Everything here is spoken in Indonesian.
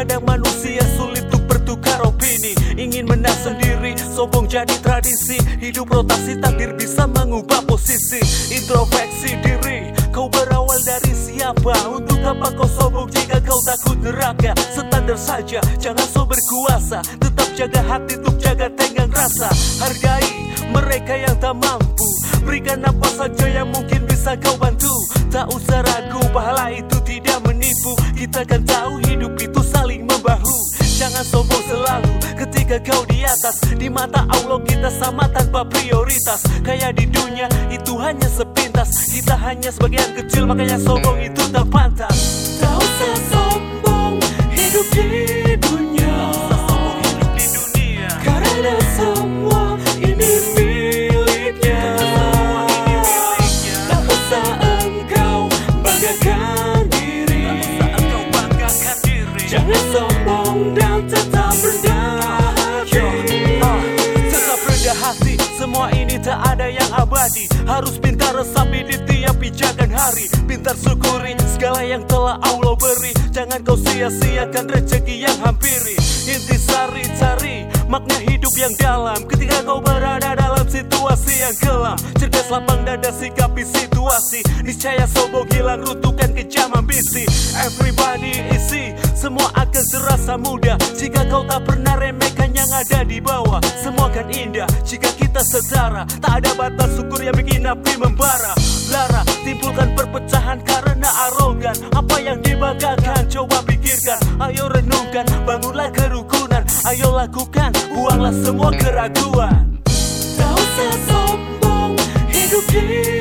Kadang manusia sulit untuk bertukar opini. Ingin menang sendiri, sombong jadi tradisi. Hidup rotasi takdir bisa mengubah posisi. Introspeksi diri, kau berawal dari siapa? Untuk apa kau sombong jika kau takut neraka? Standar saja, jangan so berkuasa. Tetap jaga hati, untuk jaga tenggang rasa. Hargai mereka yang tak mampu. Berikan apa saja yang mungkin bisa kau bantu. Tak usah ragu, pahala itu tidak menipu. Kita akan tahu hidup Jangan sombong selalu ketika kau di atas. Di mata Allah kita sama tanpa prioritas. Kayak di dunia itu hanya sepintas. Kita hanya sebagian kecil makanya sombong itu tak pantas. Tak usah sombong hidup di dunia. Hidup di dunia. Karena semua ini miliknya. Tak usah engkau banggakan diri. Jangan sombong dan tetap rendah hati Ah, Tetap rendah hati Semua ini tak ada yang abadi Harus pintar resapi di tiap pijakan hari Pintar syukuri segala yang telah Allah beri Jangan kau sia-siakan rezeki yang hampiri Intisari cari makna hidup yang dalam Ketika kau berada dalam situasi yang kelam Cerdas lapang dada sikapi situasi Niscaya sombong hilang rutukan kejam ambisi Everybody easy Semua akan Takkan serasa mudah. Jika kau tak pernah remehkan yang ada di bawah Semua kan indah. Jika kita setara Tak ada batas syukur yang bikin api membara. Lara timbulkan perpecahan karena arogan. Apa yang dibagakan, coba pikirkan. Ayo renungkan bangunlah kerukunan. Ayo lakukan buanglah semua keraguan. Tak usah sombong hidup ini